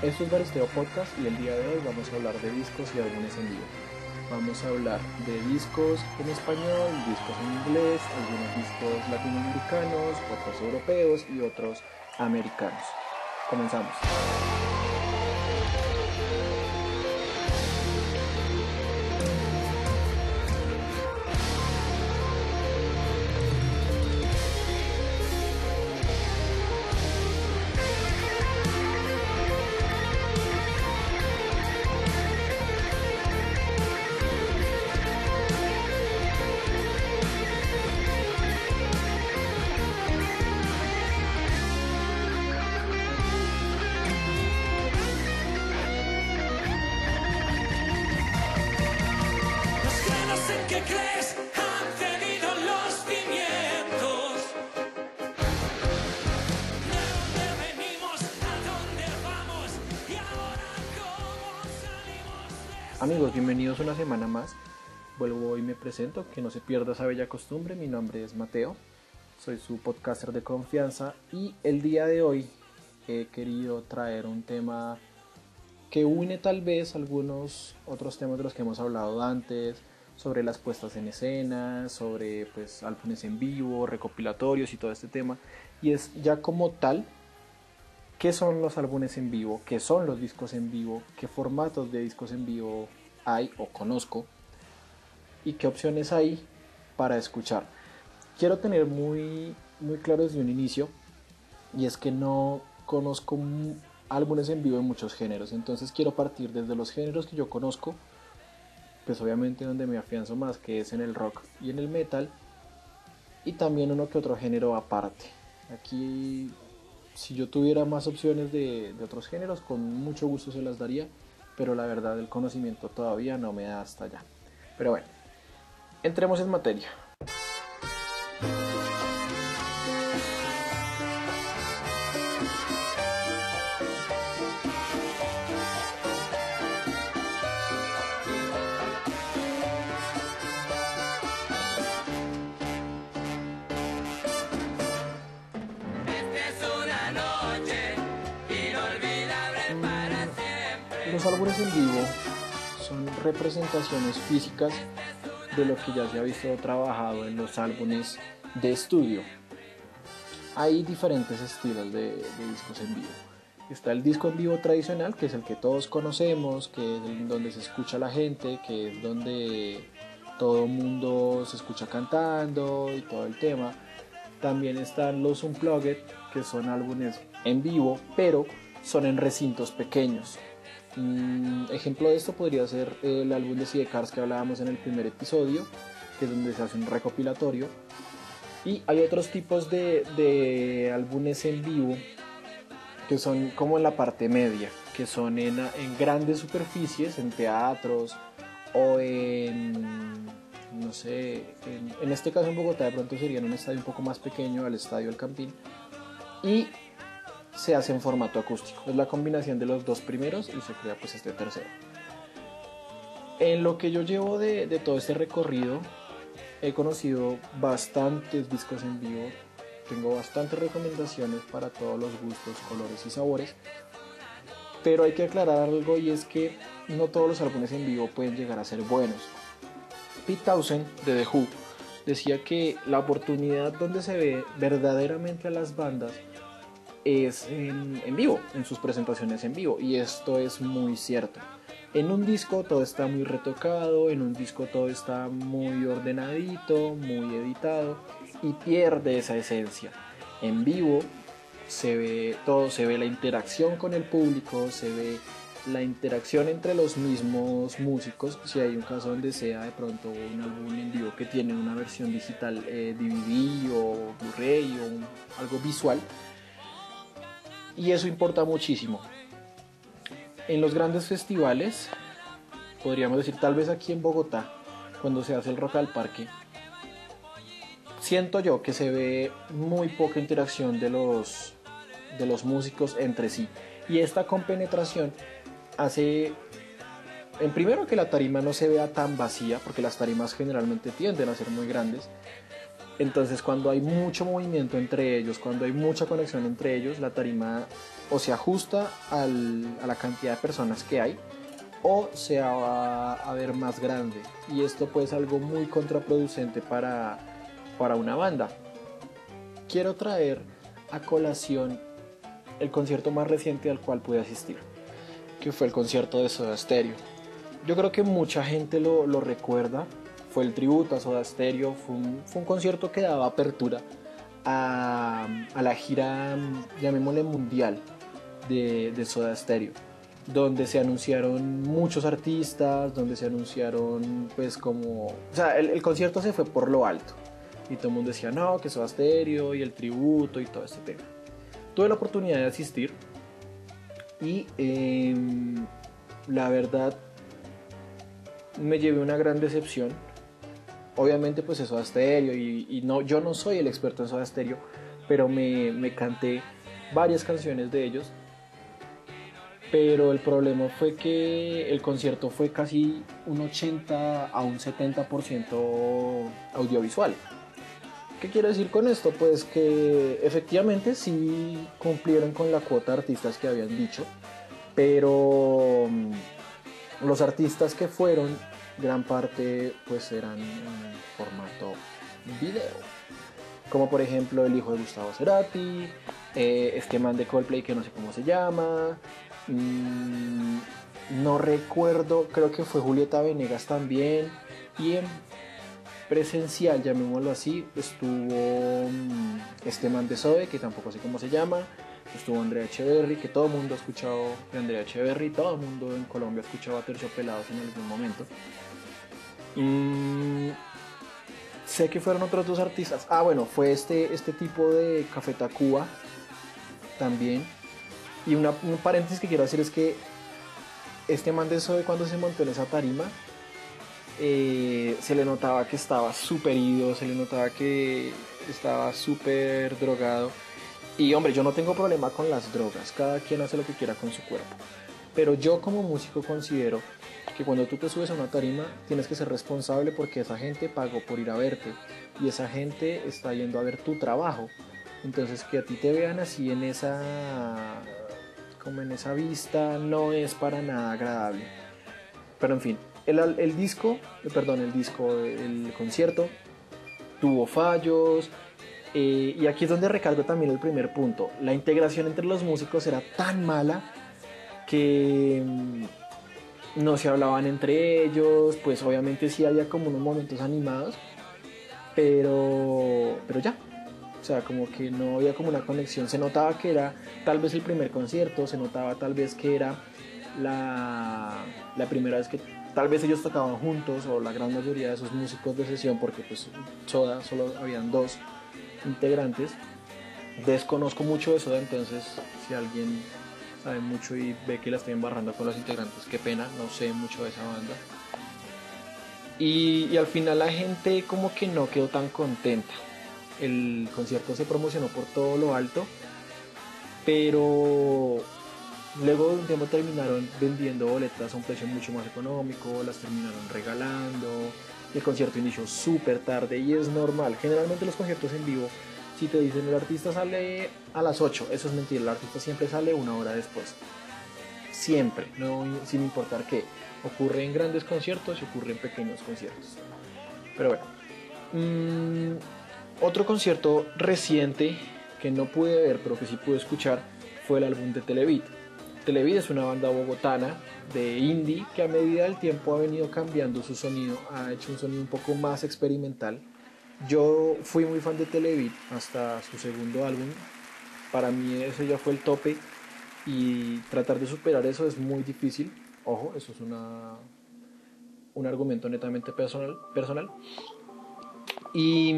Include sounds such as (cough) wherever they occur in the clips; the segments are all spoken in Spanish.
Esto es Baristeo Podcast y el día de hoy vamos a hablar de discos y álbumes en vivo. Vamos a hablar de discos en español, discos en inglés, algunos discos latinoamericanos, otros europeos y otros americanos. Comenzamos. Una semana más. Vuelvo y me presento, que no se pierda esa bella costumbre. Mi nombre es Mateo, soy su podcaster de confianza y el día de hoy he querido traer un tema que une tal vez algunos otros temas de los que hemos hablado antes, sobre las puestas en escena, sobre pues álbumes en vivo, recopilatorios y todo este tema. Y es ya como tal, ¿qué son los álbumes en vivo? ¿Qué son los discos en vivo? ¿Qué formatos de discos en vivo hay o conozco? ¿Y qué opciones hay para escuchar? Quiero tener muy, muy claro desde un inicio, y es que no conozco álbumes en vivo en muchos géneros, entonces quiero partir desde los géneros que yo conozco, pues obviamente donde me afianzo más, que es en el rock y en el metal, y también uno que otro género aparte. Aquí, si yo tuviera más opciones de, de otros géneros, con mucho gusto se las daría, pero la verdad el conocimiento todavía no me da hasta allá. Pero bueno, entremos en materia. Los álbumes en vivo son representaciones físicas de lo que ya se ha visto trabajado en los álbumes de estudio. Hay diferentes estilos de, de discos en vivo. Está el disco en vivo tradicional, que es el que todos conocemos, que es donde se escucha la gente, que es donde todo el mundo se escucha cantando y todo el tema. También están los Unplugged, que son álbumes en vivo, pero son en recintos pequeños. Mm, ejemplo de esto podría ser el álbum de Sidecars que hablábamos en el primer episodio, que es donde se hace un recopilatorio. Y hay otros tipos de, de álbumes en vivo que son como en la parte media, que son en, en grandes superficies, en teatros o en, no sé, en, en este caso en Bogotá de pronto sería en un estadio un poco más pequeño, al estadio El Campín, y se hace en formato acústico. Es la combinación de los dos primeros y se crea pues este tercero. En lo que yo llevo de, todo este recorrido, he conocido bastantes discos en vivo, tengo bastantes recomendaciones para todos los gustos, colores y sabores. Pero hay que aclarar algo y es que no todos los álbumes en vivo pueden llegar a ser buenos. Pete Townsend de The Who decía que la oportunidad donde se ve verdaderamente a las bandas es en, vivo, en sus presentaciones en vivo. Y esto es muy cierto. En un disco todo está muy retocado, en un disco todo está muy ordenadito, muy editado y pierde esa esencia. En vivo se ve todo, se ve la interacción con el público, se ve la interacción entre los mismos músicos, si hay un caso donde sea de pronto un álbum en vivo que tiene una versión digital eh, DVD o Blu-ray o algo visual, y eso importa muchísimo. En los grandes festivales, podríamos decir tal vez aquí en Bogotá, cuando se hace el Rock al Parque, siento yo que se ve muy poca interacción de los, de los músicos entre sí. Y esta compenetración hace, en primero, que la tarima no se vea tan vacía, porque las tarimas generalmente tienden a ser muy grandes. Entonces cuando hay mucho movimiento entre ellos, cuando hay mucha conexión entre ellos, la tarima o se ajusta a la cantidad de personas que hay o se va a ver más grande. Y esto pues es algo muy contraproducente para, para una banda. Quiero traer a colación el concierto más reciente al cual pude asistir, que fue el concierto de Soda Stereo. Yo creo que mucha gente lo recuerda, fue el tributo a Soda Stereo, fue un, fue un concierto que daba apertura a, a la gira, llamémosle mundial, de, de Soda Stereo, donde se anunciaron muchos artistas, donde se anunciaron pues como... O sea, el, el concierto se fue por lo alto y todo el mundo decía, no, que Soda Stereo y el tributo y todo este tema. Tuve la oportunidad de asistir y em, la verdad me llevé una gran decepción. Obviamente pues es Soda Stereo y, y no, yo no soy el experto en Soda Stereo, pero me, me canté varias canciones de ellos. Pero el problema fue que el concierto fue casi un 80 a un 70% audiovisual. ¿Qué quiero decir con esto? Pues que efectivamente sí cumplieron con la cuota de artistas que habían dicho, pero mm, los artistas que fueron, gran parte pues eran en formato video. Como por ejemplo el hijo de Gustavo Cerati, eh, este de Coldplay que no sé cómo se llama, mm, no recuerdo, creo que fue Julieta Venegas también, y en presencial, llamémoslo así, estuvo mm, este de Zoe, que tampoco sé cómo se llama, estuvo Andrea Echeverry, que todo el mundo ha escuchado de Andrea Echeverry, todo el mundo en Colombia ha escuchado a Terciopelados en algún momento. Mm, sé que fueron otros dos artistas. Ah, bueno, fue este, este tipo de Café Tacuba también. Y un paréntesis que quiero hacer es que este man de Zoe cuando se montó en esa tarima, eh, se le notaba que estaba súper ido, se le notaba que estaba súper drogado. Y hombre, yo no tengo problema con las drogas, cada quien hace lo que quiera con su cuerpo. Pero yo como músico considero que cuando tú te subes a una tarima tienes que ser responsable porque esa gente pagó por ir a verte y esa gente está yendo a ver tu trabajo. Entonces que a ti te vean así en esa como en esa vista no es para nada agradable. Pero en fin, el, el disco, eh, perdón, el disco, el concierto tuvo fallos. eh, y aquí es donde recargo también el primer punto. La integración entre los músicos era tan mala que mm, no se hablaban entre ellos. Pues obviamente sí había como unos momentos animados. Pero, pero ya. O sea, como que no había como una conexión. Se notaba que era tal vez el primer concierto, se notaba tal vez que era la, la primera vez que tal vez ellos tocaban juntos o la gran mayoría de esos músicos de sesión, porque pues Soda solo habían dos integrantes. Desconozco mucho de Soda, entonces si alguien sabe mucho y ve que la estoy embarrando con los integrantes, qué pena, no sé mucho de esa banda. Y, y al final la gente como que no quedó tan contenta. El concierto se promocionó por todo lo alto, pero luego de un tiempo terminaron vendiendo boletas a un precio mucho más económico, las terminaron regalando. El concierto inició súper tarde y es normal. Generalmente los conciertos en vivo, si te dicen el artista sale a las 8, eso es mentira, el artista siempre sale una hora después. Siempre, sin importar qué. Ocurre en grandes conciertos y ocurre en pequeños conciertos. Pero bueno. Mm, otro concierto reciente que no pude ver, pero que sí pude escuchar, fue el álbum de Televid. Televid es una banda bogotana de indie que a medida del tiempo ha venido cambiando su sonido, ha hecho un sonido un poco más experimental. Yo fui muy fan de Televid hasta su segundo álbum. Para mí eso ya fue el tope y tratar de superar eso es muy difícil. Ojo, eso es una, un argumento netamente personal. personal. Y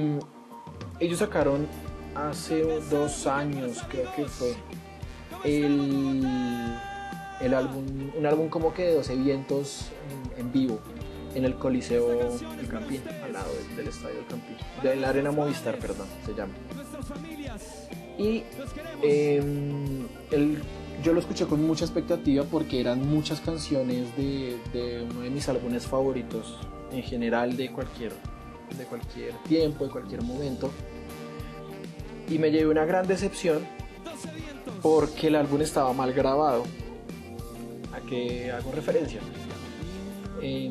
ellos sacaron hace dos años, creo que fue, el, el álbum, un álbum como que de 12 vientos en, en vivo en el Coliseo del Campín, al lado del, estadio del Campín, de la Arena Movistar, perdón, se llama. Y em, el- yo lo escuché con mucha expectativa porque eran muchas canciones de, de uno de mis álbumes favoritos en general de cualquier, de cualquier tiempo, de cualquier momento. Y me llevé una gran decepción porque el álbum estaba mal grabado. ¿A qué hago referencia? Em,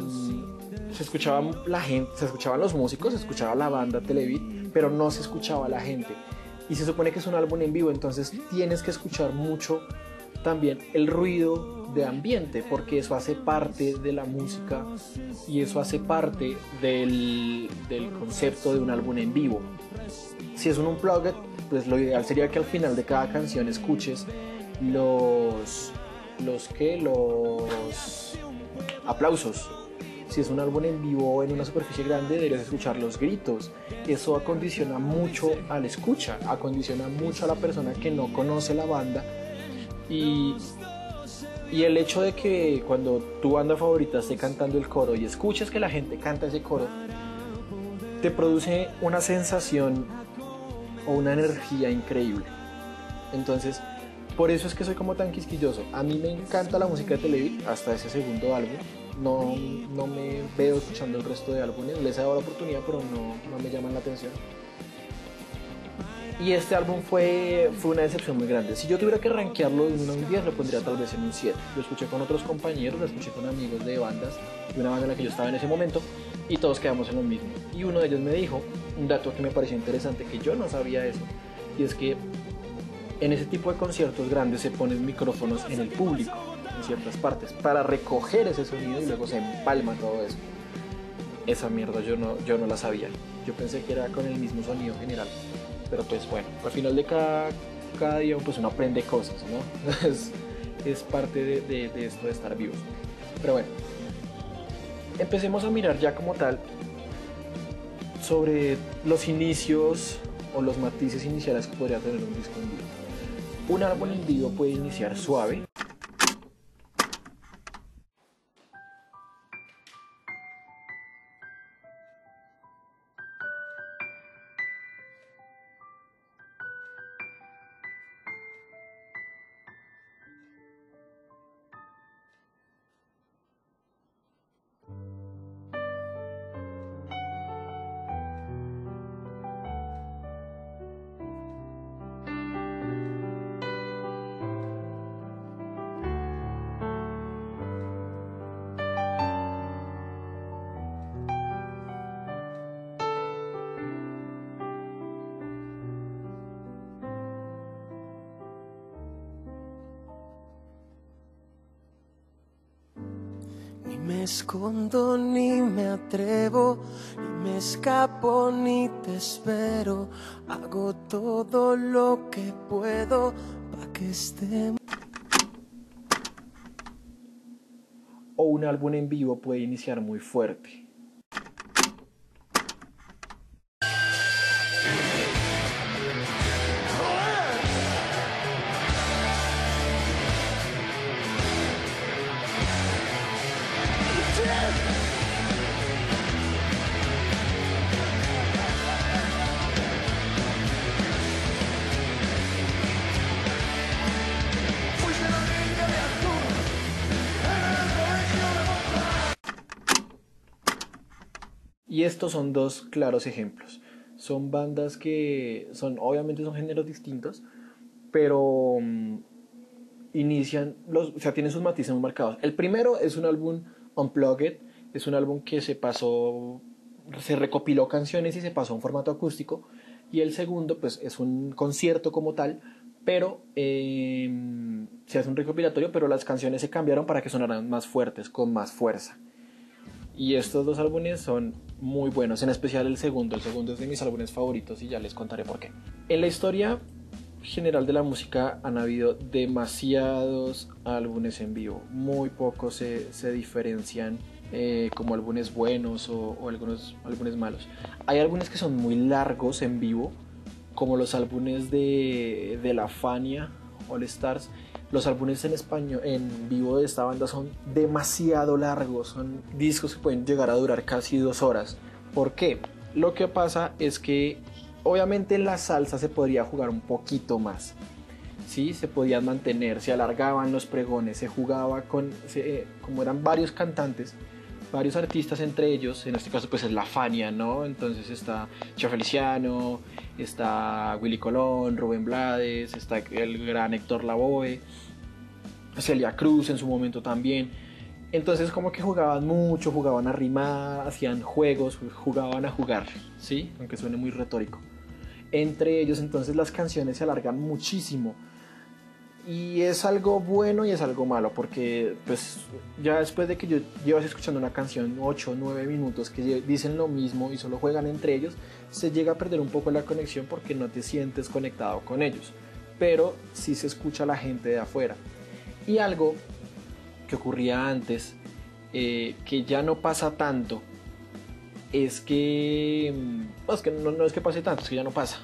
se escuchaba la gente, se escuchaban los músicos, se escuchaba la banda Televit, pero no se escuchaba la gente. Y se supone que es un álbum en vivo, entonces tienes que escuchar mucho también el ruido de ambiente, porque eso hace parte de la música y eso hace parte del, del concepto de un álbum en vivo. Si es un unplugged, pues lo ideal sería que al final de cada canción escuches los los los aplausos. Si es un álbum en vivo en una superficie grande, deberías escuchar los gritos. Eso acondiciona mucho al escucha, acondiciona mucho a la persona que no conoce la banda. Y, y el hecho de que cuando tu banda favorita esté cantando el coro y escuches que la gente canta ese coro, te produce una sensación o una energía increíble. Entonces, por eso es que soy como tan quisquilloso. A mí me encanta la música de Televid hasta ese segundo álbum. No, no me veo escuchando el resto de álbumes. Les he dado la oportunidad, pero no, no me llaman la atención. Y este álbum fue, fue una decepción muy grande. Si yo tuviera que rankearlo en un 10, lo pondría tal vez en un 7. Lo escuché con otros compañeros, lo escuché con amigos de bandas, de una banda en la que yo estaba en ese momento, y todos quedamos en lo mismo. Y uno de ellos me dijo un dato que me pareció interesante, que yo no sabía eso, y es que en ese tipo de conciertos grandes se ponen micrófonos en el público, en ciertas partes, para recoger ese sonido y luego se empalma todo eso. Esa mierda yo no, yo no la sabía. Yo pensé que era con el mismo sonido general. Pero pues bueno, al final de cada, cada día pues uno aprende cosas, ¿no? (laughs) Es, es parte de, esto de estar vivos. Pero bueno, empecemos a mirar ya como tal sobre los inicios o los matices iniciales que podría tener un disco en vivo. Un álbum en vivo puede iniciar suave. Me escondo ni me atrevo, ni me escapo ni te espero. Hago todo lo que puedo para que estemos. O un álbum en vivo puede iniciar muy fuerte. Estos son dos claros ejemplos. Son bandas que son, obviamente son géneros distintos, pero mm, inician, los, o sea, tienen sus matices muy marcados. El primero es un álbum unplugged, es un álbum que se pasó, se recopiló canciones y se pasó a un formato acústico. Y el segundo, pues, es un concierto como tal, pero eh, se hace un recopilatorio, pero las canciones se cambiaron para que sonaran más fuertes, con más fuerza. Y estos dos álbumes son muy buenos, en especial el segundo. El segundo es de mis álbumes favoritos y ya les contaré por qué. En la historia general de la música han habido demasiados álbumes en vivo. Muy pocos se, se diferencian eh, como álbumes buenos o, algunos álbumes malos. Hay álbumes que son muy largos en vivo, como los álbumes de, de La Fania, All Stars. Los álbumes en español, en vivo de esta banda son demasiado largos, son discos que pueden llegar a durar casi dos horas. ¿Por qué? Lo que pasa es que obviamente en la salsa se podría jugar un poquito más. Sí, se podían mantener, se alargaban los pregones, se jugaba con, se- como eran varios cantantes, varios artistas entre ellos, en este caso pues es la Fania, ¿no? Entonces está Cheo Feliciano, está Willy Colón, Rubén Blades, está el gran Héctor Lavoe, Celia Cruz en su momento también. Entonces como que jugaban mucho, jugaban a rimar, hacían juegos, jugaban a jugar, ¿sí? Aunque suene muy retórico. Entre ellos entonces las canciones se alargan muchísimo. Y es algo bueno y es algo malo, porque pues ya después de que yo llevas escuchando una canción 8 o 9 minutos que dicen lo mismo y solo juegan entre ellos, se llega a perder un poco la conexión porque no te sientes conectado con ellos. Pero sí se escucha a la gente de afuera. Y algo que ocurría antes, eh, que ya no pasa tanto, es que, mm, pues que no, no es que pase tanto, es que ya no pasa.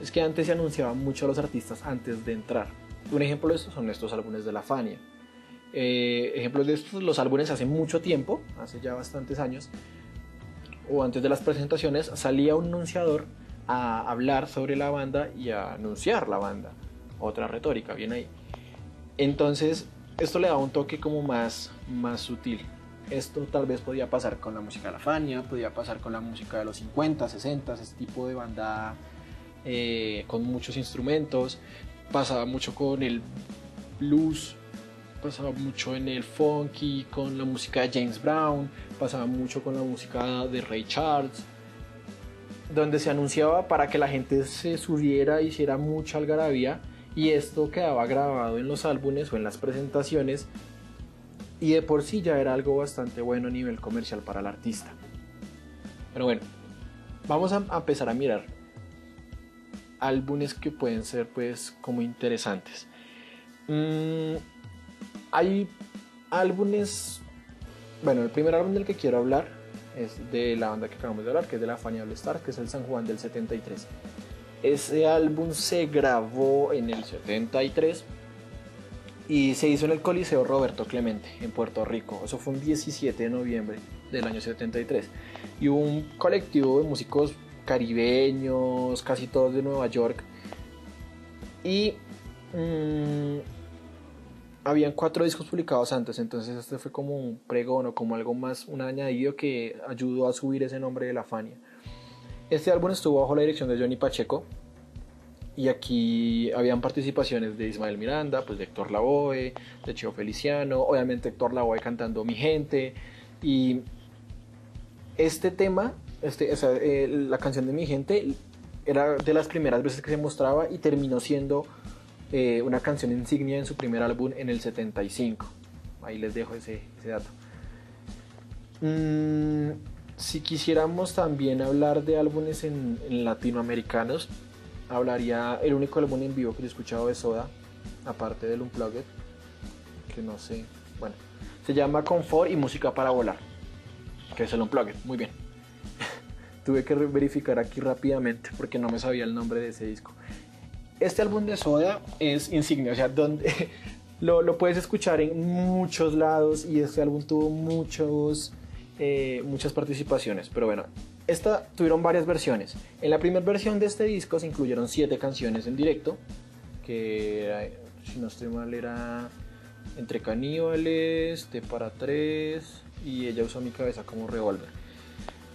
Es que antes se anunciaban mucho a los artistas antes de entrar. Un ejemplo de esto son estos álbumes de la Fania. Eh, ejemplos de estos, los álbumes hace mucho tiempo, hace ya bastantes años, o antes de las presentaciones, salía un anunciador a hablar sobre la banda y a anunciar la banda. Otra retórica, bien ahí. Entonces, esto le da un toque como más, más sutil. Esto tal vez podía pasar con la música de la Fania, podía pasar con la música de los 50, 60, ese tipo de banda eh, con muchos instrumentos. Pasaba mucho con el blues, pasaba mucho en el funky, con la música de James Brown, pasaba mucho con la música de Ray Charles, donde se anunciaba para que la gente se subiera, hiciera mucha algarabía y esto quedaba grabado en los álbumes o en las presentaciones y de por sí ya era algo bastante bueno a nivel comercial para el artista. Pero bueno, vamos a, empezar a mirar álbumes que pueden ser pues como interesantes. Mm, hay álbumes, bueno, el primer álbum del que quiero hablar es de la banda que acabamos de hablar, que es de la Fania All Star, que es el San Juan del 73. Ese álbum se grabó en el 73 y se hizo en el Coliseo Roberto Clemente, en Puerto Rico. Eso fue un 17 de noviembre del año 73. Y hubo un colectivo de músicos caribeños, casi todos de Nueva York. Y mmm, habían cuatro discos publicados antes, entonces este fue como un pregón o como algo más, un añadido que ayudó a subir ese nombre de la Fania. Este álbum estuvo bajo la dirección de Johnny Pacheco y aquí habían participaciones de Ismael Miranda, pues de Héctor Lavoe, de Cheo Feliciano, obviamente Héctor Lavoe cantando Mi Gente y este tema, este, eh, la canción de Mi Gente era de las primeras veces que se mostraba y terminó siendo eh, una canción insignia en su primer álbum en el 75. Ahí les dejo ese, dato. Mm, si quisiéramos también hablar de álbumes en, en, latinoamericanos, hablaría el único álbum en vivo que he escuchado de Soda, aparte del Unplugged, que no sé, bueno, se llama Confort y Música para Volar, que es el Unplugged, muy bien. (laughs) Tuve que verificar aquí rápidamente porque no me sabía el nombre de ese disco. Este álbum de Soda es insignia, o sea, donde (laughs) lo, lo puedes escuchar en muchos lados y este álbum tuvo muchos eh, muchas participaciones, pero bueno, esta tuvieron varias versiones. En la primera versión de este disco se incluyeron siete canciones en directo, que si no estoy mal era Entre Caníbales, T para tres y Ella usó mi cabeza como revólver.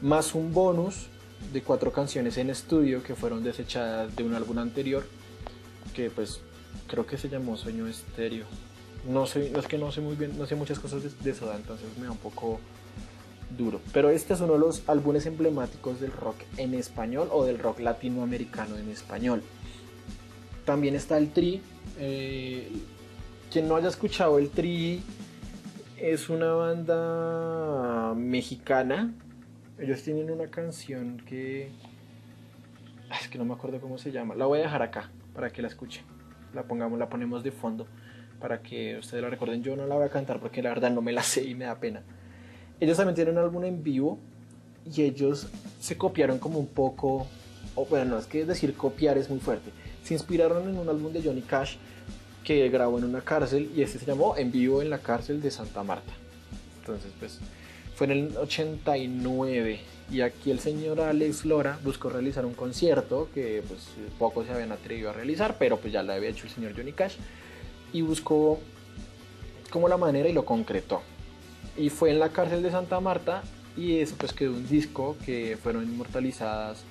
Más un bonus de cuatro canciones en estudio que fueron desechadas de un álbum anterior, que pues creo que se llamó Sueño Estéreo. No sé, es que no sé muy bien, no sé muchas cosas de, de Soda, entonces me da un poco duro. Pero este es uno de los álbumes emblemáticos del rock en español o del rock latinoamericano en español. También está el Tri. Eh, quien no haya escuchado el Tri es una banda mexicana. Ellos tienen una canción que... Es que no me acuerdo cómo se llama. La voy a dejar acá para que la escuchen. La pongamos, la ponemos de fondo para que ustedes la recuerden. Yo no la voy a cantar porque la verdad no me la sé y me da pena. Ellos también tienen un álbum en vivo y ellos se copiaron como un poco, o bueno, no es que decir copiar es muy fuerte. Se inspiraron en un álbum de Johnny Cash que grabó en una cárcel y este se llamó En vivo en la cárcel de Santa Marta. Entonces, pues fue en el 89 y aquí el señor Alex Lora buscó realizar un concierto que pues pocos se habían atrevido a realizar, pero pues ya lo había hecho el señor Johnny Cash y buscó como la manera y lo concretó. y fue en la cárcel de Santa Marta y eso pues quedó un disco que fueron inmortalizadas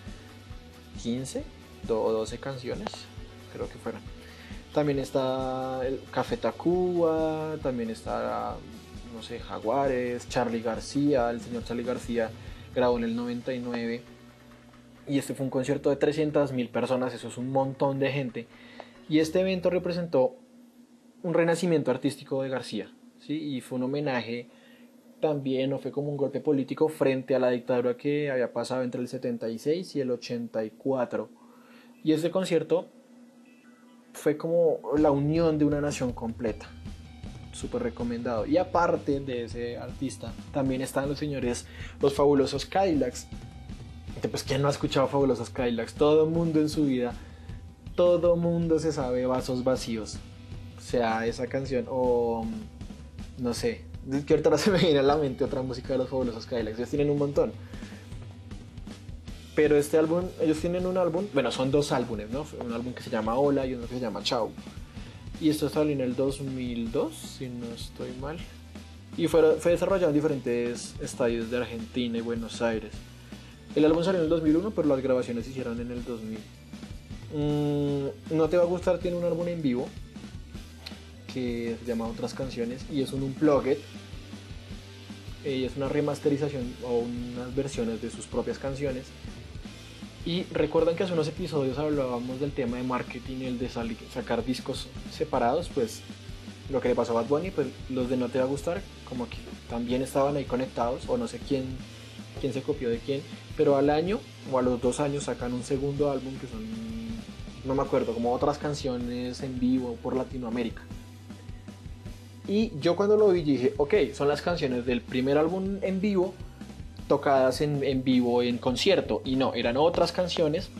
15 do- o 12 canciones, creo que fueron. También está el Café Tacuba, también está, no sé, Jaguares, Charlie García, el señor Charlie García grabó en el 99. Y este fue un concierto de 300.000 personas, eso es un montón de gente. Y este evento representó un renacimiento artístico de García, ¿sí? Y fue un homenaje también, o fue como un golpe político frente a la dictadura que había pasado entre el 76 y el 84. Y este concierto fue como la unión de una nación completa. Súper recomendado. Y aparte de ese artista, también están los señores, los fabulosos Cadillacs. Pues, ¿quién no ha escuchado fabulosos Cadillacs? Todo mundo en su vida, todo mundo se sabe vasos vacíos. O sea, esa canción, o no sé, que ahorita no se me viene a la mente otra música de los fabulosos Cadillacs. Ellos tienen un montón. Pero este álbum, ellos tienen un álbum, bueno, son dos álbumes, ¿no? Un álbum que se llama Hola y uno que se llama Chao. Y esto salió en el 2002, si no estoy mal. Y fue, desarrollado en diferentes estadios de Argentina y Buenos Aires. El álbum salió en el 2001, pero las grabaciones se hicieron en el 2000. Mm, no te va a gustar, tiene un álbum en vivo que se llama Otras Canciones y es un unplugged. Eh, es una remasterización o unas versiones de sus propias canciones. Y recuerdan que hace unos episodios hablábamos del tema de marketing el de sali- sacar discos separados, pues lo que le pasó a Bad Bunny, pues los de No Te Va a Gustar, como que también estaban ahí conectados, o no sé quién, quién se copió de quién, pero al año o a los dos años sacan un segundo álbum que son, no me acuerdo, como otras canciones en vivo por Latinoamérica. Y yo cuando lo vi dije, ok, son las canciones del primer álbum en vivo tocadas en, en vivo en concierto. Y no, eran otras canciones.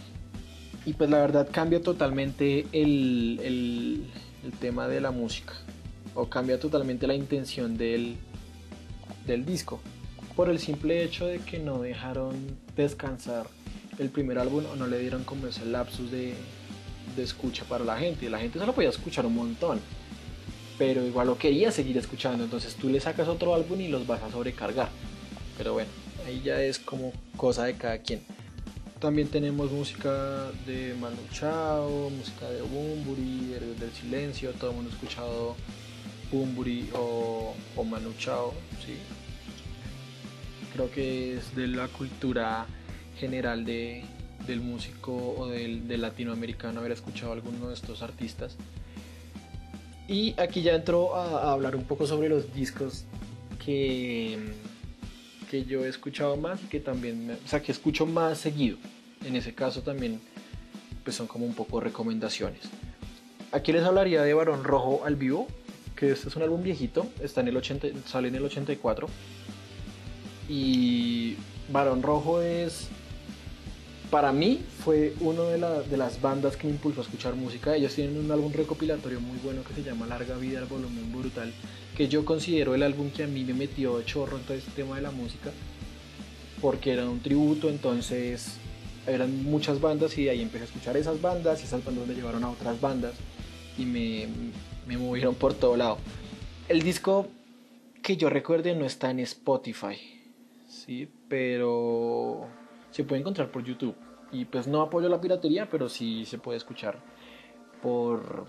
Y pues la verdad cambia totalmente el, el- tema de la música. O cambia totalmente la intención del, del disco. Por el simple hecho de que no dejaron descansar el primer álbum o no le dieron como ese lapsus de, de escucha para la gente. La gente solo podía escuchar un montón pero igual lo quería seguir escuchando. Entonces tú le sacas otro álbum y los vas a sobrecargar. Pero bueno, ahí ya es como cosa de cada quien. También tenemos música de Manu Chao, música de Bumburi, Héroes del Silencio. Todo el mundo ha escuchado Bumburi o, Manu Chao, ¿sí? Creo que es de la cultura general de, del músico o del, latinoamericano haber escuchado alguno de estos artistas. Y aquí ya entro a hablar un poco sobre los discos que, que yo he escuchado más y que también, me- o sea, que escucho más seguido. En ese caso también pues son como un poco recomendaciones. Aquí les hablaría de Barón Rojo al vivo, que este es un álbum viejito, está en el 80, sale en el 84. Y Barón Rojo es para mí fue una de, la- de las bandas que me impulsó a escuchar música. Ellos tienen un álbum recopilatorio muy bueno que se llama Larga Vida al Volumen Brutal, que yo considero el álbum que a mí me metió de chorro en todo este tema de la música, porque era un tributo, entonces eran muchas bandas y de ahí empecé a escuchar esas bandas y esas bandas me llevaron a otras bandas y me, me movieron por todo lado. El disco que yo recuerde no está en Spotify, sí, pero se puede encontrar por YouTube. Y pues no apoyo la piratería, pero sí se puede escuchar por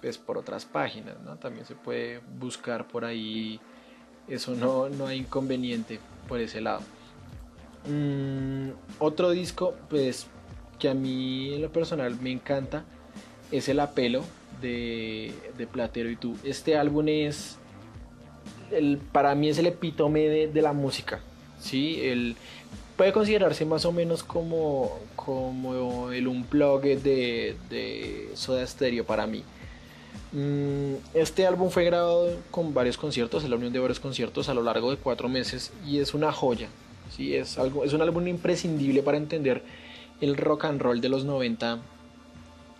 pues por otras páginas, ¿no? También se puede buscar por ahí. Eso no, no hay inconveniente por ese lado. Mm, otro disco, pues, que a mí en lo personal me encanta, es El Apelo de, de Platero y tú. Este álbum es, el, para mí es el epítome de, de la música, ¿sí? El, puede considerarse más o menos como, como el unplugged de, de Soda Stereo para mí. Mm, Este álbum fue grabado con varios conciertos, en la unión de varios conciertos a lo largo de cuatro meses y es una joya. ¿sí? Es, algo, es un álbum imprescindible para entender el rock and roll de los 90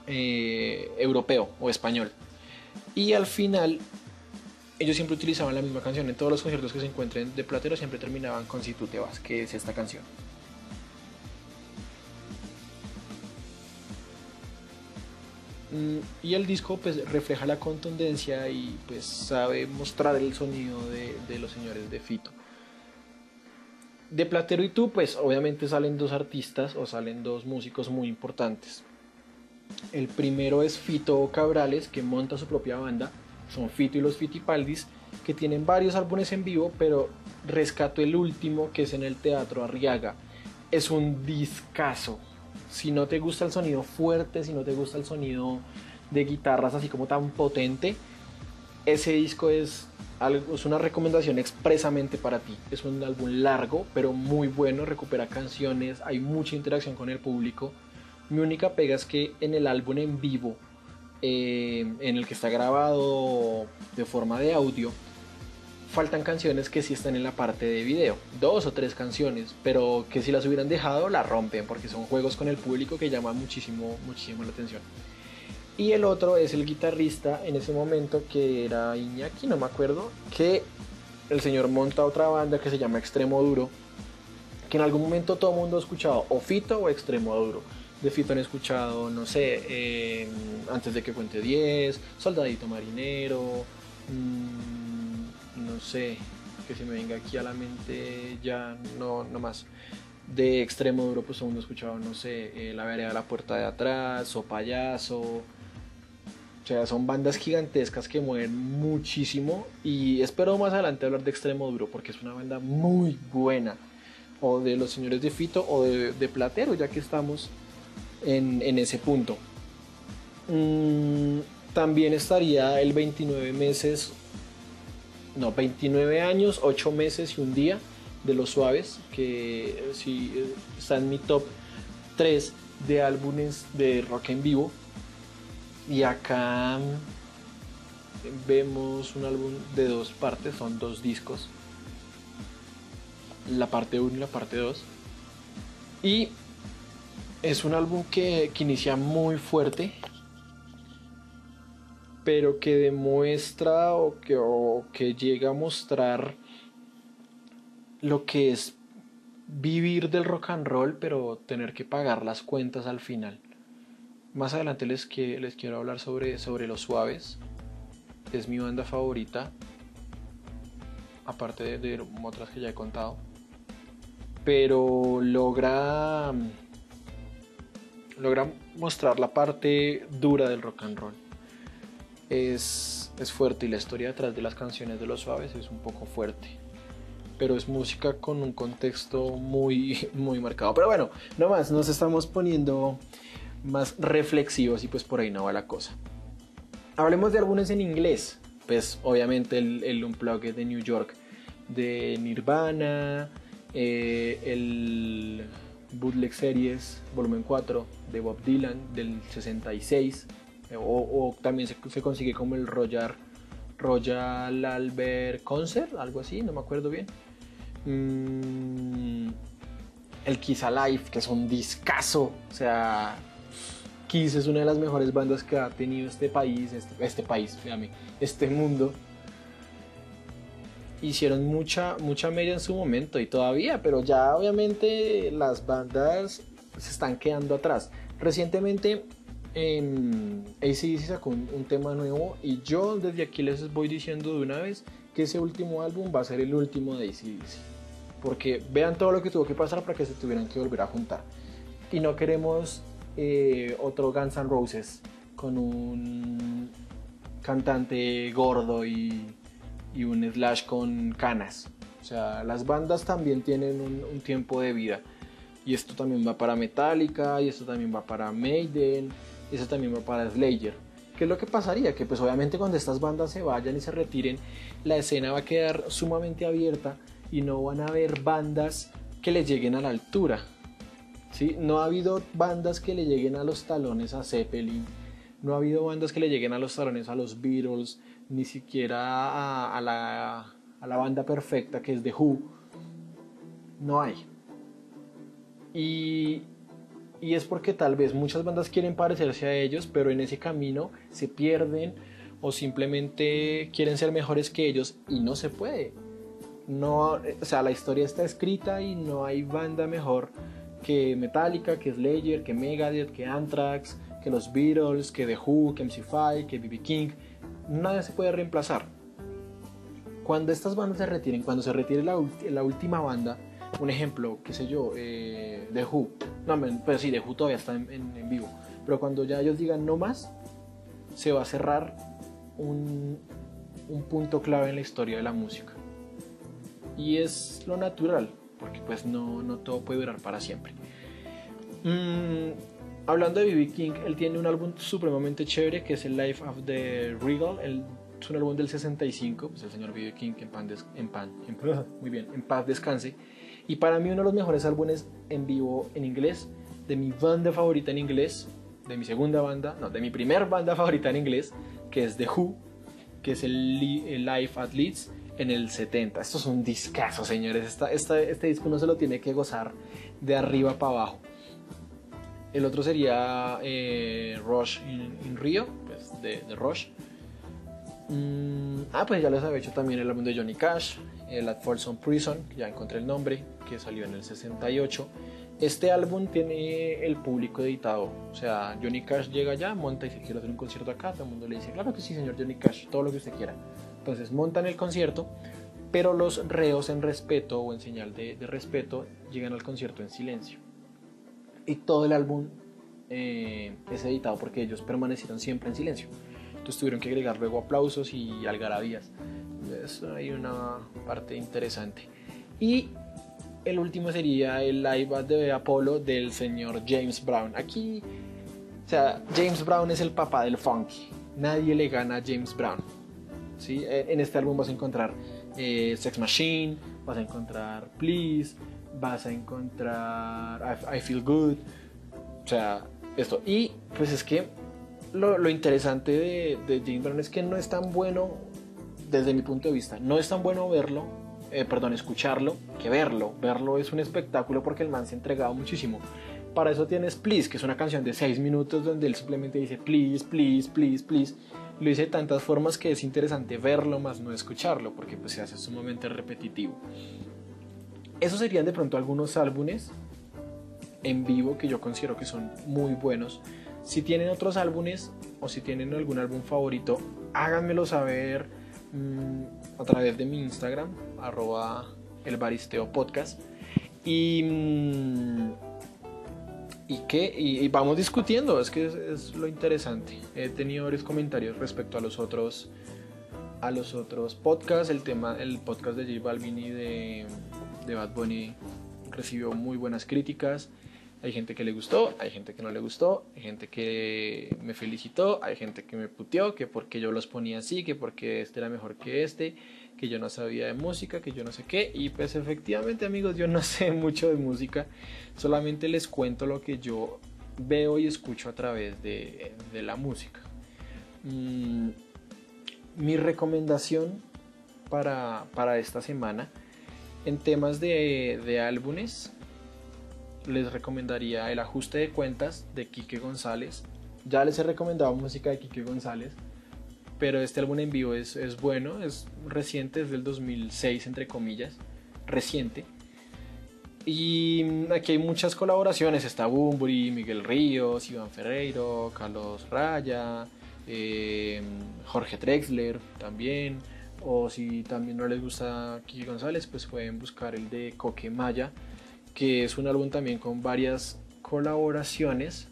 eh, europeo o español. Y al final, ellos siempre utilizaban la misma canción. En todos los conciertos que se encuentren de Platero siempre terminaban con Si tú te vas, que es esta canción. Mm, Y el disco pues refleja la contundencia y pues sabe mostrar el sonido de, de los señores de Fito. De Platero y tú pues obviamente salen dos artistas o salen dos músicos muy importantes. El primero es Fito Cabrales que monta su propia banda. Son Fito y los Fitipaldis que tienen varios álbumes en vivo pero rescato el último que es en el Teatro Arriaga. Es un discazo si no te gusta el sonido fuerte, si no te gusta el sonido de guitarras así como tan potente, ese disco es, una recomendación expresamente para ti. Es un álbum largo, pero muy bueno, recupera canciones, hay mucha interacción con el público. Mi única pega es que en el álbum en vivo, eh, en el que está grabado de forma de audio, faltan canciones que sí están en la parte de video. Dos o tres canciones, pero que si las hubieran dejado la rompen porque son juegos con el público que llaman muchísimo, muchísimo la atención. Y el otro es el guitarrista en ese momento que era Iñaki, no me acuerdo, que el señor monta otra banda que se llama Extremo Duro, que en algún momento todo el mundo ha escuchado o Fito o Extremo Duro. De Fito han escuchado, no sé, eh, antes de que cuente 10, Soldadito Marinero, mmm, no sé, que se me venga aquí a la mente ya, no, no más. De extremo duro, pues aún no he escuchado, no sé, eh, La vereda de la puerta de atrás, o Payaso. O sea, son bandas gigantescas que mueven muchísimo. Y espero más adelante hablar de extremo duro, porque es una banda muy buena. O de los señores de Fito o de Platero, ya que estamos en, en ese punto. Mm, también estaría el 29 meses no, 29 años, 8 meses y un día de Los Suaves, que sí eh, está en mi top 3 de álbumes de rock en vivo. Y acá mm, vemos un álbum de dos partes, son dos discos. La parte 1 y la parte 2. Y es un álbum que, que inicia muy fuerte, pero que demuestra o que, que llega a mostrar lo que es vivir del rock and roll, pero tener que pagar las cuentas al final. Más adelante les, que, les quiero hablar sobre, sobre Los Suaves. Es mi banda favorita, aparte de, de otras que ya he contado. Pero logra, logra mostrar la parte dura del rock and roll es, es fuerte y la historia detrás de las canciones de Los Suaves es un poco fuerte. Pero es música con un contexto muy, (laughs) muy marcado. Pero bueno, no más, nos estamos poniendo más reflexivos y pues por ahí no va la cosa. Hablemos de álbumes en inglés. Pues obviamente el, el Unplugged de New York de Nirvana, eh, el Bootleg Series Volumen 4 de Bob Dylan del 66 o, o también se, se, consigue como el Royal, Royal Albert Concert, algo así, no me acuerdo bien. Mm, el Kiss Alive, que es un discazo, o sea, Kiss es una de las mejores bandas que ha tenido este país, este, este país, fíjame, este mundo. Hicieron mucha, mucha media en su momento y todavía, pero ya obviamente las bandas se están quedando atrás. Recientemente eh, ACDC sacó un, un, tema nuevo y yo desde aquí les voy diciendo de una vez que ese último álbum va a ser el último de ACDC. Porque vean todo lo que tuvo que pasar para que se tuvieran que volver a juntar. Y no queremos eh, otro Guns N' Roses con un cantante gordo y, y, un Slash con canas. O sea, las bandas también tienen un, tiempo de vida. Y esto también va para Metallica, y esto también va para Maiden, y eso también va para Slayer. ¿Qué es lo que pasaría? Que pues obviamente cuando estas bandas se vayan y se retiren, la escena va a quedar sumamente abierta y no van a haber bandas que le lleguen a la altura. ¿sí? No ha habido bandas que le lleguen a los talones a Zeppelin, no ha habido bandas que le lleguen a los talones a los Beatles, ni siquiera a, la, a la banda perfecta que es The Who. No hay. Y, y es porque tal vez muchas bandas quieren parecerse a ellos, pero en ese camino se pierden o simplemente quieren ser mejores que ellos y no se puede. No, o sea, la historia está escrita y no hay banda mejor que Metallica, que Slayer, que Megadeth, que Anthrax, que los Beatles, que The Who, que MC5, que B.B. King. Nada se puede reemplazar. Cuando estas bandas se retiren, cuando se retire la, última banda, un ejemplo, qué sé yo, eh, The Who, no, pues sí, The Who todavía está en, vivo, pero cuando ya ellos digan no más, se va a cerrar un, un punto clave en la historia de la música. Y es lo natural, porque pues no, no todo puede durar para siempre. Mm, hablando de B.B. King, él tiene un álbum supremamente chévere que es el Life of the Regal. El, es un álbum del 65, pues el señor B.B. King, que en pan, des- en pan, en- muy bien, en paz descanse. Y para mí uno de los mejores álbumes en vivo en inglés, de mi banda favorita en inglés, de mi segunda banda, no, de mi primer banda favorita en inglés, que es The Who, que es el, el Life at Leeds en el 70. Esto es un discazo, señores. Esta, esta- este disco no se lo tiene que gozar de arriba para abajo. El otro sería eh, Rush in, Rio, pues de, Rush. Mm, ah, pues ya les había hecho también el álbum de Johnny Cash, el At Folsom Prison, ya encontré el nombre, que salió en el 68. Este álbum tiene el público editado, o sea, Johnny Cash llega allá, monta y dice quiero hacer un concierto acá, todo el mundo le dice, claro que sí, señor Johnny Cash, todo lo que usted quiera. Entonces montan el concierto, pero los reos en respeto o en señal de respeto llegan al concierto en silencio. Y todo el álbum eh, es editado porque ellos permanecieron siempre en silencio. Entonces tuvieron que agregar luego aplausos y algarabías. Es hay una parte interesante. Y el último sería el live de Apollo del señor James Brown. Aquí, o sea, James Brown es el papá del funky. Nadie le gana a James Brown. ¿sí? Eh, En este álbum vas a encontrar eh, Sex Machine, vas a encontrar Please, vas a encontrar I, I Feel Good. O sea, esto. Y pues es que lo, lo interesante de, de James Brown es que no es tan bueno, desde mi punto de vista, no es tan bueno verlo, eh, perdón, escucharlo, que verlo. Verlo es un espectáculo porque el man se ha entregado muchísimo. Para eso tienes Please, que es una canción de 6 minutos donde él simplemente dice Please, please, please, please. Lo dice de tantas formas que es interesante verlo más no escucharlo porque pues se hace sumamente repetitivo. Esos serían de pronto algunos álbumes en vivo que yo considero que son muy buenos. Si tienen otros álbumes o si tienen algún álbum favorito, háganmelo saber mm, a través de mi Instagram, arroba el podcast. Y, mm, y que y, vamos discutiendo, es que es, lo interesante. He tenido varios comentarios respecto a los otros a los otros podcasts. El tema, el podcast de J Balvin de, de Bad Bunny recibió muy buenas críticas. Hay gente que le gustó, hay gente que no le gustó, hay gente que me felicitó, hay gente que me puteó, que porque yo los ponía así, que porque este era mejor que este, que yo no sabía de música, que yo no sé qué. Y pues efectivamente amigos, yo no (laughs) sé mucho de música, solamente les cuento lo que yo veo y escucho a través de, de la música. Mm, mi recomendación para, para esta semana en temas de, de álbumes les recomendaría el ajuste de cuentas de Quique González. Ya les he recomendado música de Quique González, pero este álbum en vivo es, es bueno, es reciente, es del 2006 entre comillas, reciente. Y aquí hay muchas colaboraciones, está Bumburi, Miguel Ríos, Iván Ferreiro, Carlos Raya, eh, Jorge Drexler también. O si también no les gusta Kiki González, pues pueden buscar el de Coque Maya, que es un álbum también con varias colaboraciones.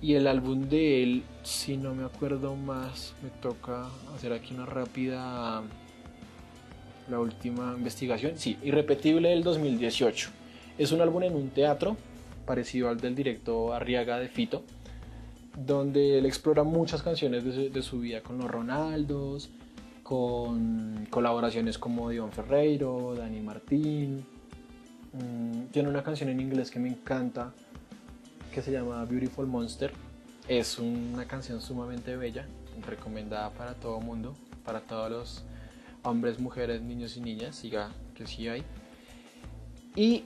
Y el álbum de él, si no me acuerdo más, me toca hacer aquí una rápida, la última investigación. Sí, Irrepetible del 2018. Es un álbum en un teatro, parecido al del directo Arriaga de Fito, donde él explora muchas canciones de su vida con los Ronaldos, con colaboraciones como Dion Ferreiro, Dani Martín. Mm, tiene una canción en inglés que me encanta, que se llama Beautiful Monster. Es una canción sumamente bella, recomendada para todo mundo, para todos los hombres, mujeres, niños y niñas, siga que. Y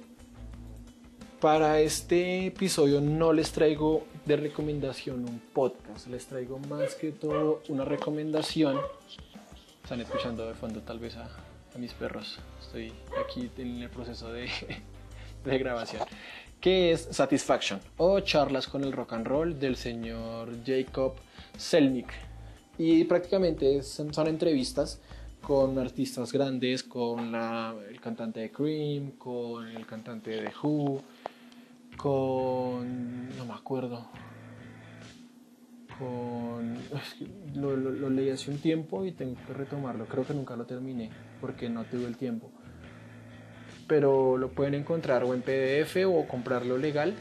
para este episodio no les traigo de recomendación un podcast, les traigo más que todo una recomendación. Están escuchando de fondo tal vez a, mis perros. Estoy aquí en el proceso de, (laughs) grabación. que es Satisfaction o Charlas con el Rock and Roll del señor Jacob Selnick. Y prácticamente son, son entrevistas con artistas grandes, con la- el cantante de Cream, con el cantante de Who, con... no me acuerdo. Lo, lo- lo leí hace un tiempo y tengo que retomarlo. Creo que nunca lo terminé porque no tuve el tiempo. Pero lo pueden encontrar o en PDF o comprarlo legal.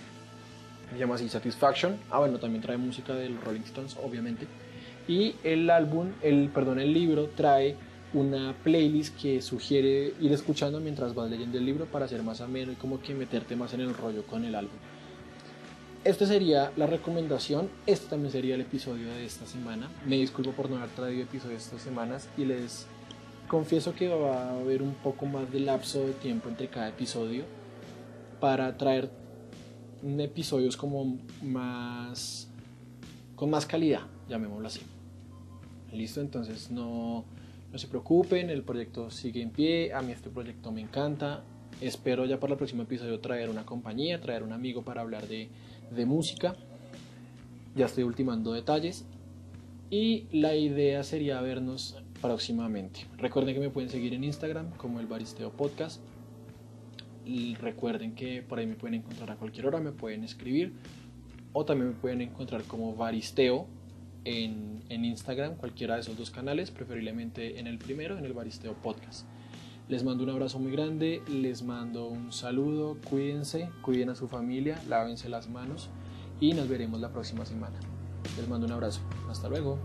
Se llama así Satisfaction. Ah, bueno, también trae música de los Rolling Stones, obviamente. Y el álbum, el, perdón, el libro trae una playlist que sugiere ir escuchando mientras vas leyendo el libro para hacer más ameno y como que meterte más en el rollo con el álbum. Esta sería la recomendación. Este también sería el episodio de esta semana. Me disculpo por no haber traído episodios estas semanas y les confieso que va a haber un poco más de lapso de tiempo entre cada episodio para traer episodios como más con más calidad, llamémoslo así. Listo, entonces no, no se preocupen, el proyecto sigue en pie, a mí este proyecto me encanta. Espero ya para el próximo episodio traer una compañía, traer un amigo para hablar de, de música. Ya estoy ultimando detalles. Y la idea sería vernos próximamente. Recuerden que me pueden seguir en Instagram como el Baristeo Podcast. Y recuerden que por ahí me pueden encontrar a cualquier hora, me pueden escribir. O también me pueden encontrar como Baristeo en, en Instagram, cualquiera de esos dos canales, preferiblemente en el primero, en el Baristeo Podcast. Les mando un abrazo muy grande, les mando un saludo, cuídense, cuiden a su familia, lávense las manos y nos veremos la próxima semana. Les mando un abrazo. Hasta luego.